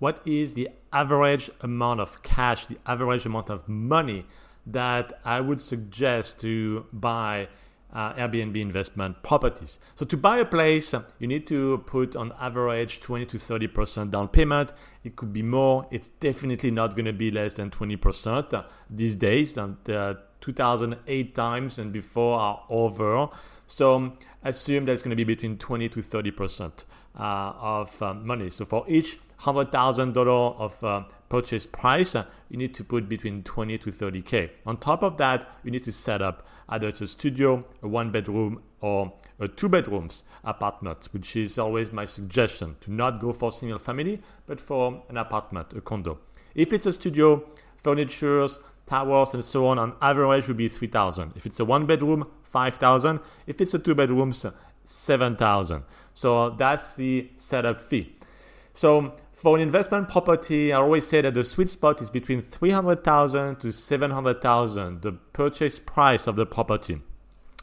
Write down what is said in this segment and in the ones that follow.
what is the average amount of cash, the average amount of money that I would suggest to buy uh, Airbnb investment properties. So to buy a place, you need to put on average 20 to 30% down payment. It could be more. It's definitely not going to be less than 20% these days. And the 2008 times and before are over. So assume that's going to be between 20 to 30% uh, of uh, money. So for each $100,000 of uh, purchase price, uh, you need to put between 20 to 30K. On top of that, you need to set up either it's a studio, a one bedroom, or a two bedrooms apartment, which is always my suggestion to not go for single family, but for an apartment, a condo. If it's a studio, furnitures, towers, and so on, on average would be 3,000. If it's a one bedroom, 5,000. If it's a two bedrooms, 7,000. So that's the setup fee. So for an investment property, I always say that the sweet spot is between 300,000 to 700,000, the purchase price of the property.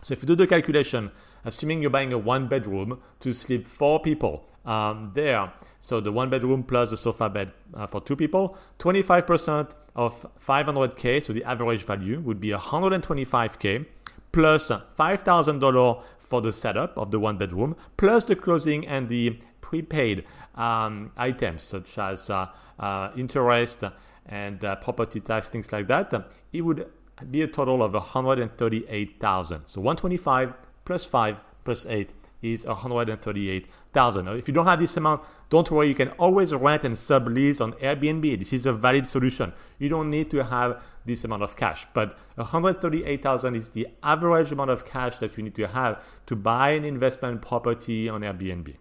So if you do the calculation, assuming you're buying a one bedroom to sleep four people um, there, so the one bedroom plus the sofa bed uh, for two people, 25% of 500k, so the average value would be 125k plus $5,000 for the setup of the one bedroom, plus the closing and the prepaid um, items such as uh, uh, interest and uh, property tax, things like that, it would be a total of 138,000. So 125 plus 5 plus 8 is 138,000. If you don't have this amount, don't worry, you can always rent and sublease on Airbnb. This is a valid solution. You don't need to have this amount of cash, but 138,000 is the average amount of cash that you need to have to buy an investment property on Airbnb.